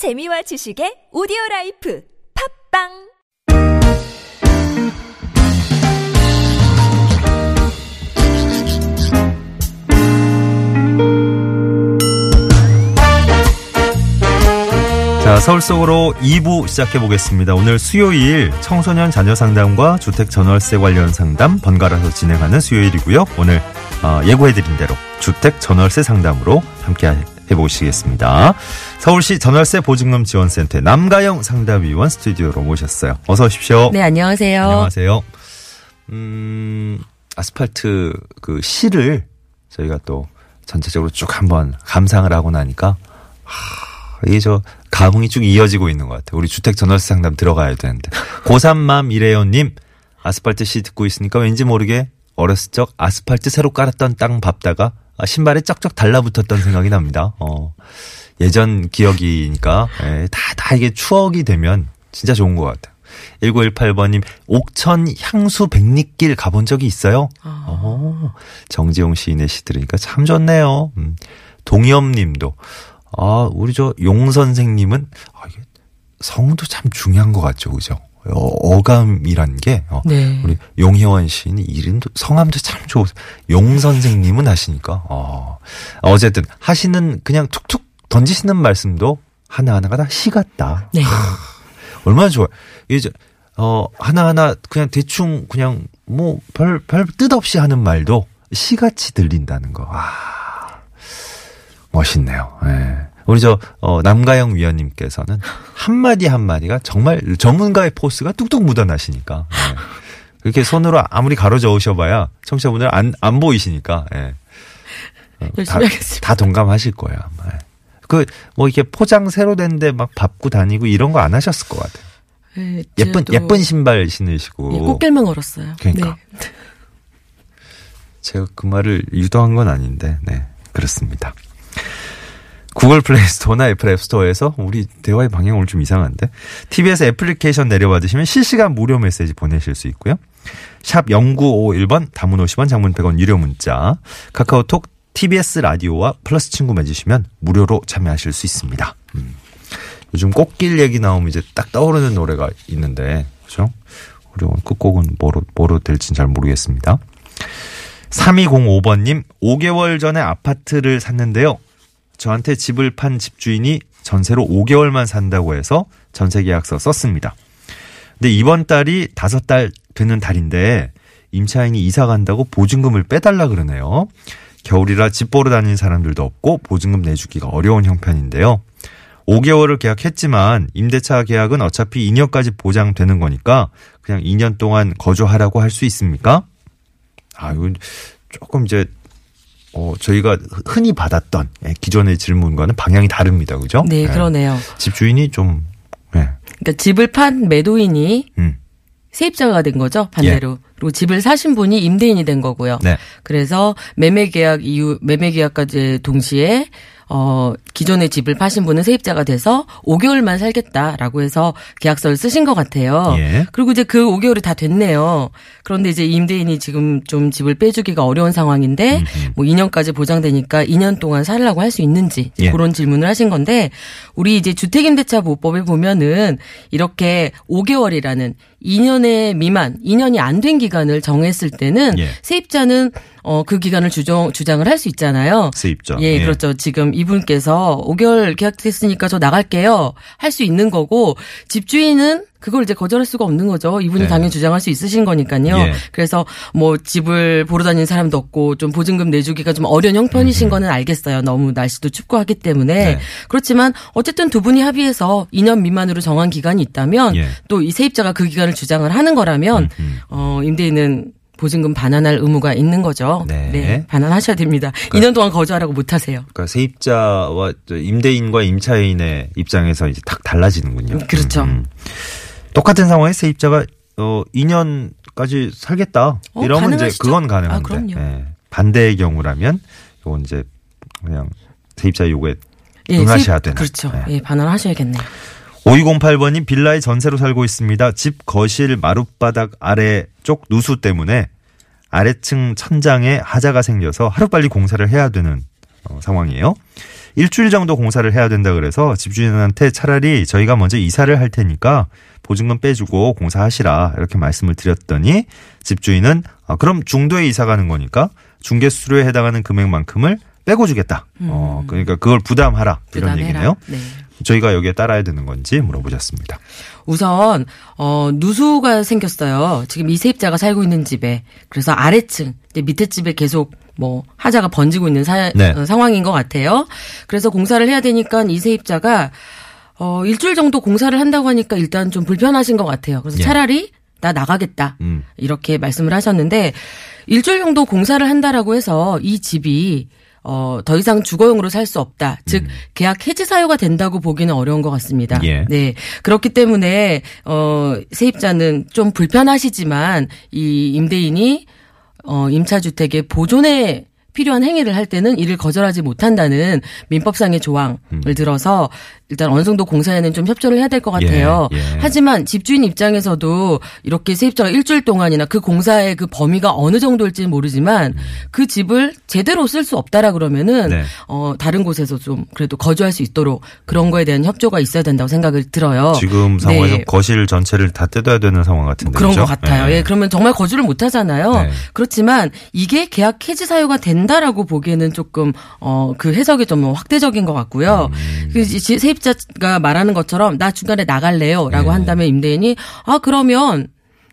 재미와 지식의 오디오 라이프 팟빵 자, 서울 속으로 2부 시작해 보겠습니다. 오늘 수요일 청소년 자녀 상담과 주택 전월세 관련 상담 번갈아서 진행하는 수요일이고요. 오늘 어, 예고해 드린 대로 주택 전월세 상담으로 함께 해보시겠습니다. 서울시 전월세 보증금 지원센터 남가영 상담위원 스튜디오로 모셨어요. 어서 오십시오. 네, 안녕하세요. 안녕하세요. 음, 아스팔트 그 실을 저희가 또 전체적으로 쭉 한번 감상을 하고 나니까 하, 이게 저 감흥이 쭉 이어지고 있는 것 같아요. 우리 주택 전월세 상담 들어가야 되는데. 고3맘 이래연님 아스팔트 시 듣고 있으니까 왠지 모르게 어렸을 적 아스팔트 새로 깔았던 땅 밟다가 아, 신발에 쩍쩍 달라붙었던 생각이 납니다. 어, 예전 기억이니까 예, 다, 다 이게 추억이 되면 진짜 좋은 것 같아요. 1918번님, 옥천 향수 백리길 가본 적이 있어요? 어, 정지용 시인의 시 들으니까 참 좋네요. 음, 동엽 님도, 아, 우리 저 용 선생님은, 아, 이게 성도 참 중요한 것 같죠, 그죠? 어, 어감이란 게, 어, 네. 우리 용혜원 시인이 이름도, 성함도 참 좋으, 용 선생님은 하시니까, 어, 어쨌든 하시는 그냥 툭툭 던지시는 말씀도 하나하나가 다 시 같다. 네. 얼마나 좋아요. 이제 어 하나하나 그냥 대충 그냥 뭐 별 별 뜻 없이 하는 말도 시같이 들린다는 거. 아 멋있네요. 예. 우리 저 어, 남가영 위원님께서는 한 마디 한 마디가 정말 전문가의 포스가 뚝뚝 묻어나시니까 예. 그렇게 손으로 아무리 가로 저으셔봐야 청취자분들 안 안 보이시니까 예. 어, 다, 하겠습니다. 다 동감하실 거예요 아마. 그뭐 이렇게 포장 새로 된데 막 밟고 다니고 이런 거 안 하셨을 것 같아요. 네, 예쁜 예쁜 신발 신으시고 예, 꽃길만 걸었어요. 그러니까. 네. 제가 그 말을 유도한 건 아닌데 네 그렇습니다. 구글 플레이 스토어나 애플 앱 스토어에서 우리 대화의 방향 오늘 좀 이상한데 TBS 애플리케이션 내려받으시면 실시간 무료 메시지 보내실 수 있고요. 샵 0951번 담은 50원 장문 100원 유료 문자 카카오톡 TBS 라디오와 플러스 친구 맺으시면 무료로 참여하실 수 있습니다. 음. 요즘 꽃길 얘기 나오면 이제 딱 떠오르는 노래가 있는데 그죠? 우리 오늘 끝곡은 뭐로 뭐로 될지는 잘 모르겠습니다. 3205번님, 5개월 전에 아파트를 샀는데요. 저한테 집을 판 집주인이 전세로 5개월만 산다고 해서 전세 계약서 썼습니다. 근데 이번 달이 다섯 달 되는 달인데 임차인이 이사 간다고 보증금을 빼달라 그러네요. 겨울이라 집 보러 다니는 사람들도 없고 보증금 내주기가 어려운 형편인데요. 5개월을 계약했지만 임대차 계약은 어차피 2년까지 보장되는 거니까 그냥 2년 동안 거주하라고 할 수 있습니까? 아, 이건 조금 이제 어 저희가 흔히 받았던 예, 기존의 질문과는 방향이 다릅니다. 그죠? 네, 예. 그러네요. 집주인이 좀 예. 그러니까 집을 판 매도인이 음. 세입자가 된 거죠, 반대로. 그리고 집을 사신 분이 임대인이 된 거고요. 네. 그래서 매매 계약 이후 매매 계약까지 동시에 어 기존의 집을 파신 분은 세입자가 돼서 5개월만 살겠다라고 해서 계약서를 쓰신 것 같아요. 예. 그리고 이제 그 5개월이 다 됐네요. 그런데 이제 임대인이 지금 좀 집을 빼주기가 어려운 상황인데 뭐 2년까지 보장되니까 2년 동안 살라고 할 수 있는지 예. 그런 질문을 하신 건데 우리 이제 주택임대차 보호법에 보면은 이렇게 5개월이라는 2년의 미만, 2년이 안 된 기간 을 정했을 때는 예. 세입자는 어 그 기간을 주정 주장을 할 수 있잖아요. 세입자. 예, 예. 그렇죠. 지금 이분께서 5개월 계약됐으니까 저 나갈게요. 할 수 있는 거고 집주인은 그걸 이제 거절할 수가 없는 거죠. 이분이 네. 당연히 주장할 수 있으신 거니까요. 예. 그래서 뭐 집을 보러 다니는 사람도 없고 좀 보증금 내주기가 좀 어려운 형편이신 거는 알겠어요. 너무 날씨도 춥고 하기 때문에. 네. 그렇지만 어쨌든 두 분이 합의해서 2년 미만으로 정한 기간이 있다면 예. 또이 세입자가 그 기간을 주장을 하는 거라면 어 임대인은 보증금 반환할 의무가 있는 거죠. 네. 반환하셔야 됩니다. 2년 동안 거주하라고 못 하세요. 그러니까 세입자와 저 임대인과 임차인의 입장에서 이제 딱 달라지는군요. 그렇죠. 음. 똑같은 상황에 세입자가 어 2년까지 살겠다. 어, 이러면 이제 가능하시죠? 그건 가능한데 아. 예. 반대의 경우라면 이건 이제 그냥 세입자 요구에 예, 응하셔야 세입- 되는. 그렇죠. 네. 예, 반환 하셔야겠네요. 5208번님 빌라에 전세로 살고 있습니다. 집 거실 마룻바닥 아래 쪽 누수 때문에 아래층 천장에 하자가 생겨서 하루빨리 공사를 해야 되는 어, 상황이에요. 일주일 정도 공사를 해야 된다 그래서 집주인한테 차라리 저희가 먼저 이사를 할 테니까 보증금 빼주고 공사하시라 이렇게 말씀을 드렸더니 집주인은 아, 그럼 중도에 이사 가는 거니까 중개 수수료에 해당하는 금액만큼을 빼고 주겠다. 어, 그러니까 그걸 부담하라 이런 음. 부담해라. 얘기네요. 네. 저희가 여기에 따라야 되는 건지 물어보셨습니다. 우선 어 누수가 생겼어요. 지금 이 세입자가 살고 있는 집에 그래서 아래층 밑에 집에 계속 뭐 하자가 번지고 있는 사- 네. 어, 상황인 것 같아요. 그래서 공사를 해야 되니까 이 세입자가 어 일주일 정도 공사를 한다고 하니까 일단 좀 불편하신 것 같아요. 그래서 예. 차라리 나 나가겠다 음. 이렇게 말씀을 하셨는데 일주일 정도 공사를 한다라고 해서 이 집이 어, 더 이상 주거용으로 살 수 없다. 즉, 계약 해지 사유가 된다고 보기는 어려운 것 같습니다. 음. 예. 네. 그렇기 때문에, 어, 세입자는 좀 불편하시지만, 이 임대인이, 어, 임차주택의 보존에 필요한 행위를 할 때는 이를 거절하지 못한다는 민법상의 조항을 음. 들어서 일단 어느 정도 공사에는 좀 협조를 해야 될 것 같아요. 예, 예. 하지만 집주인 입장에서도 이렇게 세입자가 일주일 동안이나 그 공사의 그 범위가 어느 정도일지는 모르지만 그 집을 제대로 쓸 수 없다라 그러면은 네. 어 다른 곳에서 좀 그래도 거주할 수 있도록 그런 거에 대한 협조가 있어야 된다고 생각을 들어요. 지금 상황에서 네. 거실 전체를 다 뜯어야 되는 상황 같은데 그런 그죠? 것 같아요. 예. 예, 그러면 정말 거주를 못 하잖아요. 네. 그렇지만 이게 계약 해지 사유가 된 다라고 보기에는 조금 어 그 해석이 좀 확대적인 것 같고요. 음. 그 지- 세입자가 말하는 것처럼 나 중간에 나갈래요라고 네. 한다면 임대인이 아 그러면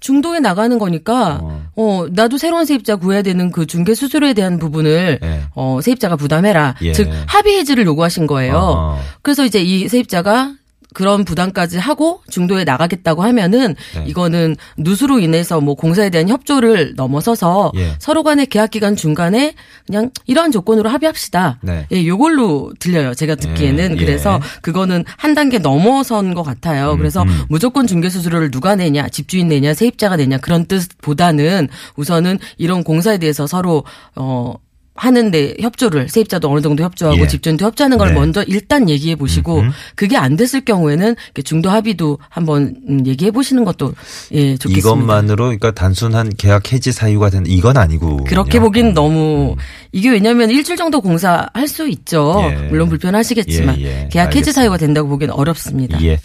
중도에 나가는 거니까 어. 어. 나도 새로운 세입자 구해야 되는 그 중개 수수료에 대한 부분을 예. 어 세입자가 부담해라. 예. 즉 합의 해지를 요구하신 거예요. 어허. 그래서 이제 이 세입자가 그런 부담까지 하고 중도에 나가겠다고 하면은 네. 이거는 누수로 인해서 뭐 공사에 대한 협조를 넘어서서 예. 서로 간의 계약 기간 중간에 그냥 이러한 조건으로 합의합시다. 네. 예, 요걸로 들려요. 제가 듣기에는. 예, 예. 그래서 그거는 한 단계 넘어선 것 같아요. 그래서 음. 무조건 중개 수수료를 누가 내냐, 집주인 내냐, 세입자가 내냐 그런 뜻보다는 우선은 이런 공사에 대해서 서로 어 하는데 협조를 세입자도 어느 정도 협조하고 예. 집주인도 협조하는 걸 네. 먼저 일단 얘기해 보시고 음흠. 그게 안 됐을 경우에는 중도 합의도 한번 음, 얘기해 보시는 것도 예 좋겠습니다. 이것만으로 그러니까 단순한 계약 해지 사유가 된 이건 아니고 그렇게 보기는 너무 이게 왜냐하면 일주일 정도 공사 할 수 있죠. 음. 예. 물론 불편하시겠지만 예, 예. 계약 해지 알겠습니다. 사유가 된다고 보기는 어렵습니다. 예.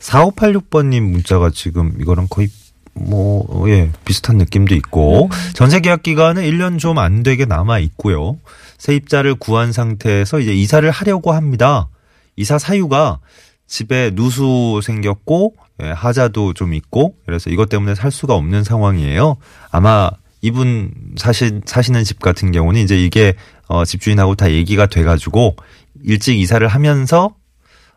4586번님 문자가 지금 이거랑 거의 뭐, 예, 비슷한 느낌도 있고, 전세 계약 기간은 1년 좀 안 되게 남아 있고요. 세입자를 구한 상태에서 이제 이사를 하려고 합니다. 이사 사유가 집에 누수 생겼고, 예, 하자도 좀 있고, 그래서 이것 때문에 살 수가 없는 상황이에요. 아마 이분 사시, 사시는 집 같은 경우는 이제 이게, 어, 집주인하고 다 얘기가 돼가지고, 일찍 이사를 하면서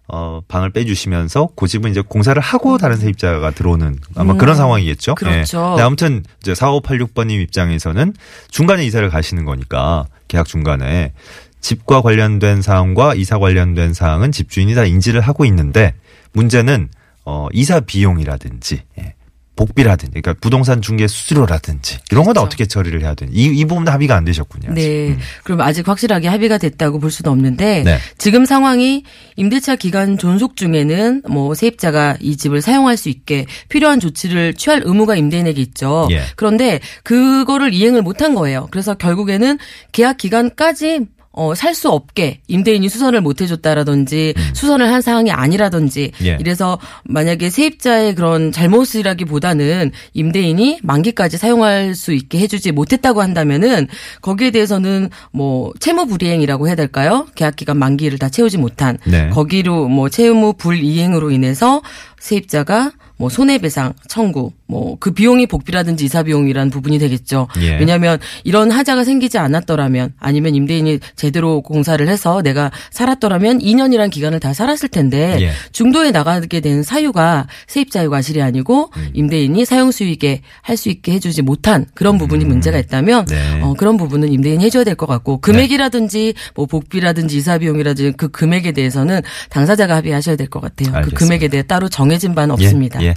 어, 방을 빼주시면서 그 집은 이제 공사를 하고 다른 세입자가 들어오는 아마 그런 상황이겠죠. 그렇죠. 예. 아무튼 이제 4586번님 입장에서는 중간에 이사를 가시는 거니까 계약 중간에 집과 관련된 사항과 이사 관련된 사항은 집주인이 다 인지를 하고 있는데 문제는 어, 이사 비용이라든지 예. 복비라든지 그러니까 부동산 중개 수수료라든지 이런 건 그렇죠. 어떻게 처리를 해야 되는지 이, 이 부분 합의가 안 되셨군요. 아직. 네. 그럼 아직 확실하게 합의가 됐다고 볼 수는 없는데 네. 지금 상황이 임대차 기간 존속 중에는 뭐 세입자가 이 집을 사용할 수 있게 필요한 조치를 취할 의무가 임대인에게 있죠. 예. 그런데 그거를 이행을 못한 거예요. 그래서 결국에는 계약 기간까지 어, 살 수 없게 임대인이 수선을 못 해줬다라든지 수선을 한 사항이 아니라든지 음. 예. 이래서 만약에 세입자의 그런 잘못이라기보다는 임대인이 만기까지 사용할 수 있게 해주지 못했다고 한다면은 거기에 대해서는 뭐 채무 불이행이라고 해야 될까요? 계약 기간 만기를 다 채우지 못한 네. 거기로 뭐 채무 불이행으로 인해서 세입자가 뭐 손해배상 청구 뭐 그 비용이 복비라든지 이사 비용이라는 부분이 되겠죠. 예. 왜냐하면 이런 하자가 생기지 않았더라면 아니면 임대인이 제대로 공사를 해서 내가 살았더라면 2년이란 기간을 다 살았을 텐데 예. 중도에 나가게 된 사유가 세입자의 과실이 아니고 음. 임대인이 사용 수익에 할 수 있게 해주지 못한 그런 부분이 문제가 있다면 네. 어, 그런 부분은 임대인이 해줘야 될 것 같고 금액이라든지 뭐 복비라든지 이사 비용이라든지 그 금액에 대해서는 당사자가 합의하셔야 될 것 같아요. 그 알겠습니다. 금액에 대해 따로 정해 진 바는 없습니다. 예, 예.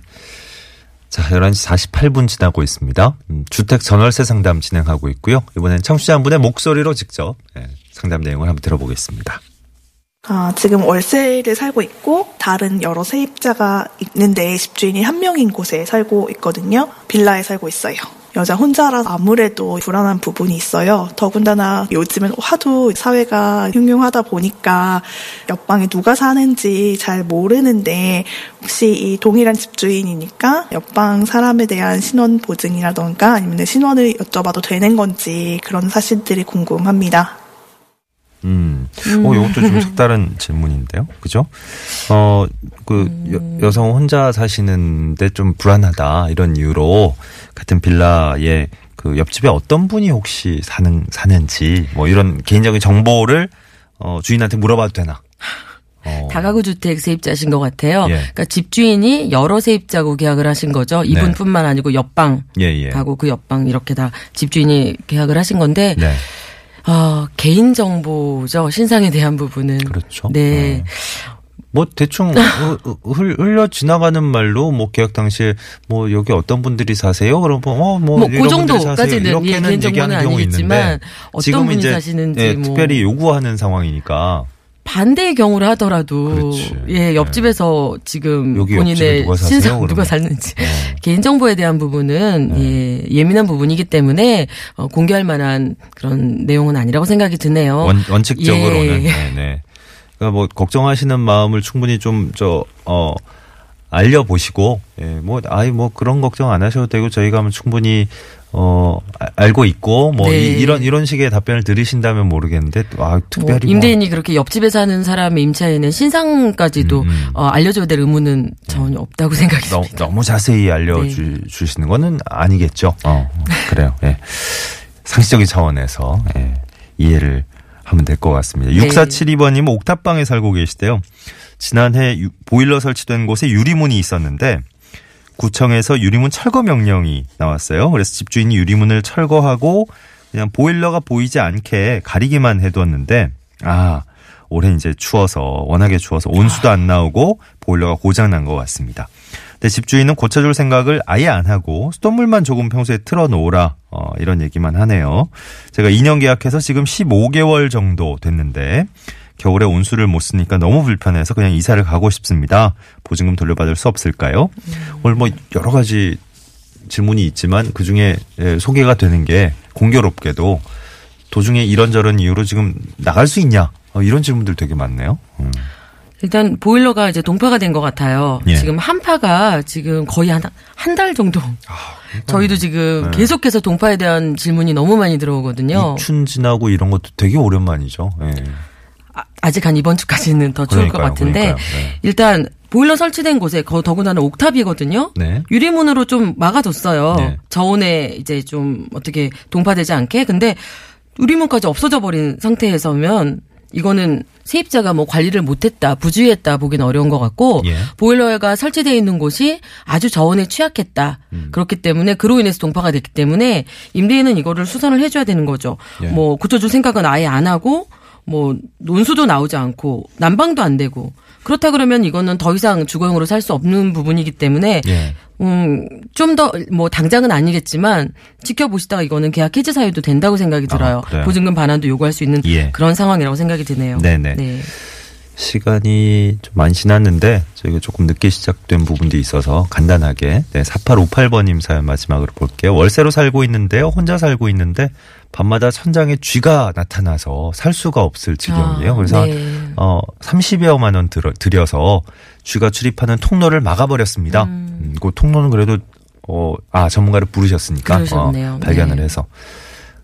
자, 11시 48분 지나고 있습니다. 음, 주택 전월세 상담 진행하고 있고요. 이번엔 청취자 한 분의 목소리로 직접 예, 상담 내용을 한번 들어보겠습니다. 아, 지금 월세를 살고 있고 다른 여러 세입자가 있는데 집주인이 한 명인 곳에 살고 있거든요. 빌라에 살고 있어요. 여자 혼자라서 아무래도 불안한 부분이 있어요. 더군다나 요즘은 하도 사회가 흉흉하다 보니까 옆방에 누가 사는지 잘 모르는데 혹시 이 동일한 집주인이니까 옆방 사람에 대한 신원 보증이라던가 아니면 신원을 여쭤봐도 되는 건지 그런 사실들이 궁금합니다. 음. 어, 이것도 좀 색다른 질문인데요. 그죠? 어, 그, 여, 여성 혼자 사시는데 좀 불안하다. 이런 이유로 같은 빌라에 그 옆집에 어떤 분이 혹시 사는, 사는지 뭐 이런 개인적인 정보를 어, 주인한테 물어봐도 되나? 어. 다가구 주택 세입자신 것 같아요. 예. 그러니까 집주인이 여러 세입자고 계약을 하신 거죠. 이분뿐만 아니고 옆방 예, 예. 그 옆방 이렇게 다 집주인이 계약을 하신 건데 네. 어, 개인 정보죠. 신상에 대한 부분은 그렇죠. 네. 뭐 대충 흐- 흘- 흘려 지나가는 말로 뭐 계약 당시에 뭐 여기 어떤 분들이 사세요? 그러면 어뭐 뭐, 그. 정도까지는, 예, 이렇게는 정보는 얘기하는 경우 아니겠지만 있는데 어떤 지금 분이 이제 사시는지 예, 뭐. 특별히 요구하는 상황이니까 반대의 경우를 하더라도 그렇지. 예 옆집에서 지금 여기 옆집에 본인의 누가 사세요? 신상 누가 그러면. 살는지 네. 개인 정보에 대한 부분은 예 예민한 부분이기 때문에 어, 공개할 만한 그런 내용은 아니라고 생각이 드네요. 원, 원칙적으로는 예. 네, 네. 그러니까 뭐 걱정하시는 마음을 충분히 좀저어 알려 보시고 예, 뭐 아이 뭐 그런 걱정 안 하셔도 되고 저희가 뭐 충분히 어 아- 알고 있고 뭐 네. 이, 런 이런 식의 답변을 들으신다면 모르겠는데 아뭐 특별히 뭐 임대인이 그렇게 옆집에 사는 사람의 임차인의 신상까지도 음, 음. 어, 알려줘야 될 의무는 전혀 없다고 생각이 너무, 듭니다. 너무 자세히 알려주시는 거는 아니겠죠. 어, 그래요. 예. 상식적인 차원에서 예, 이해를 하면 될 것 같습니다. 네. 6472번님 옥탑방에 살고 계시대요. 지난해 유- 보일러 설치된 곳에 유리문이 있었는데 구청에서 유리문 철거 명령이 나왔어요. 그래서 집주인이 유리문을 철거하고 그냥 보일러가 보이지 않게 가리기만 해두었는데 아 올해 이제 추워서 워낙에 추워서 온수도 안 나오고 보일러가 고장 난 것 같습니다. 근데 집주인은 고쳐줄 생각을 아예 안 하고 수돗물만 조금 평소에 틀어놓으라 어, 이런 얘기만 하네요. 제가 2년 계약해서 지금 15개월 정도 됐는데 겨울에 온수를 못 쓰니까 너무 불편해서 그냥 이사를 가고 싶습니다. 보증금 돌려받을 수 없을까요? 오늘 뭐 여러 가지 질문이 있지만 그 중에 소개가 되는 게 공교롭게도 도중에 이런저런 이유로 지금 나갈 수 있냐 어, 이런 질문들 되게 많네요. 음. 일단 보일러가 이제 동파가 된 것 같아요. 예. 지금 한파가 지금 거의 한 한 달 정도. 저희도 지금 네. 계속해서 동파에 대한 질문이 너무 많이 들어오거든요. 입춘 지나고 이런 것도 되게 오랜만이죠. 예. 아, 직 한 이번 주까지는 더 추울 것 그러니까요, 같은데 그러니까요. 네. 일단 보일러 설치된 곳에 거 더군다나 옥탑이거든요. 네. 유리문으로 좀 막아뒀어요. 네. 저온에 이제 좀 어떻게 동파되지 않게. 근데 유리문까지 없어져 버린 상태에서면 이거는 세입자가 뭐 관리를 못했다, 부주의했다 보기는 어려운 것 같고 예. 보일러가 설치되어 있는 곳이 아주 저온에 취약했다. 음. 그렇기 때문에 그로 인해서 동파가 됐기 때문에 임대인은 이거를 수선을 해줘야 되는 거죠. 예. 뭐 고쳐줄 생각은 아예 안 하고 뭐 논수도 나오지 않고 난방도 안 되고 그렇다 그러면 이거는 더 이상 주거용으로 살 수 없는 부분이기 때문에 예. 음, 좀 더, 뭐, 당장은 아니겠지만, 지켜보시다가 이거는 계약 해지 사유도 된다고 생각이 들어요. 그래요? 보증금 반환도 요구할 수 있는 예. 그런 상황이라고 생각이 드네요. 네네. 네. 시간이 좀 많이 지났는데 저희가 조금 늦게 시작된 부분도 있어서 간단하게 네, 4858번님 사연 마지막으로 볼게요. 월세로 살고 있는데요. 혼자 살고 있는데 밤마다 천장에 쥐가 나타나서 살 수가 없을 지경이에요. 아, 그래서 네. 어 30여만 원 들어, 들여서 쥐가 출입하는 통로를 막아버렸습니다. 음, 그 통로는 그래도 어, 아 전문가를 부르셨으니까. 어, 발견을 네. 해서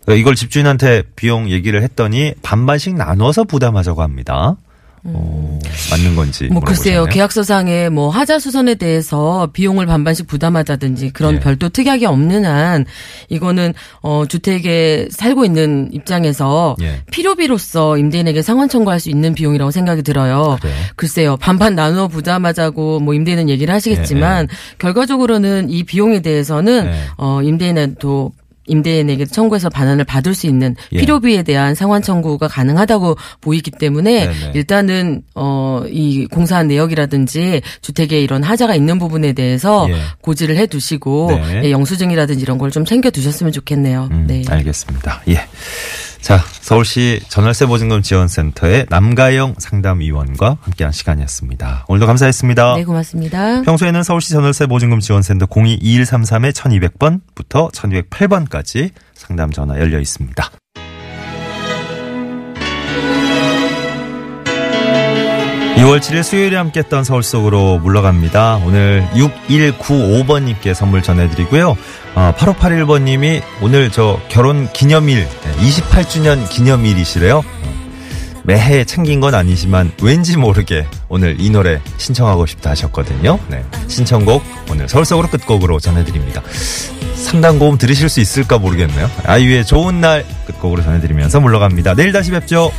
이걸 집주인한테 비용 얘기를 했더니 반반씩 나눠서 부담하자고 합니다. 어, 맞는 건지 뭐 글쎄요. 계약서상에 뭐 하자 수선에 대해서 비용을 반반씩 부담하자든지 그런 예. 별도 특약이 없는 한 이거는 어 주택에 살고 있는 입장에서 예. 필요비로서 임대인에게 상환 청구할 수 있는 비용이라고 생각이 들어요. 그래요? 글쎄요 반반 나누어 부담하자고 뭐 임대인은 얘기를 하시겠지만 결과적으로는 이 비용에 대해서는 예. 어 임대인도 임대인에게 청구해서 반환을 받을 수 있는 예. 필요비에 대한 상환 청구가 가능하다고 보이기 때문에 네네. 일단은 어이 공사한 내역이라든지 주택에 이런 하자가 있는 부분에 대해서 예. 고지를 해 두시고 네. 예, 영수증이라든지 이런 걸 좀 챙겨 두셨으면 좋겠네요. 음, 네. 알겠습니다. 예. 자, 서울시 전월세 보증금 지원센터의 남가영 상담위원과 함께한 시간이었습니다. 오늘도 감사했습니다. 네, 고맙습니다. 평소에는 서울시 전월세 보증금 지원센터 022133의 1200번부터 1208번까지 상담 전화 열려 있습니다. 2월 7일 수요일에 함께했던 서울 속으로 물러갑니다. 오늘 6195번님께 선물 전해드리고요. 어, 8581번님이 오늘 저 결혼 기념일, 28주년 기념일이시래요. 매해 챙긴 건 아니지만 왠지 모르게 오늘 이 노래 신청하고 싶다 하셨거든요. 네. 신청곡 오늘 서울 속으로 끝곡으로 전해드립니다. 상당 고음 들으실 수 있을까 모르겠네요. 아이유의 좋은 날 끝곡으로 전해드리면서 물러갑니다. 내일 다시 뵙죠.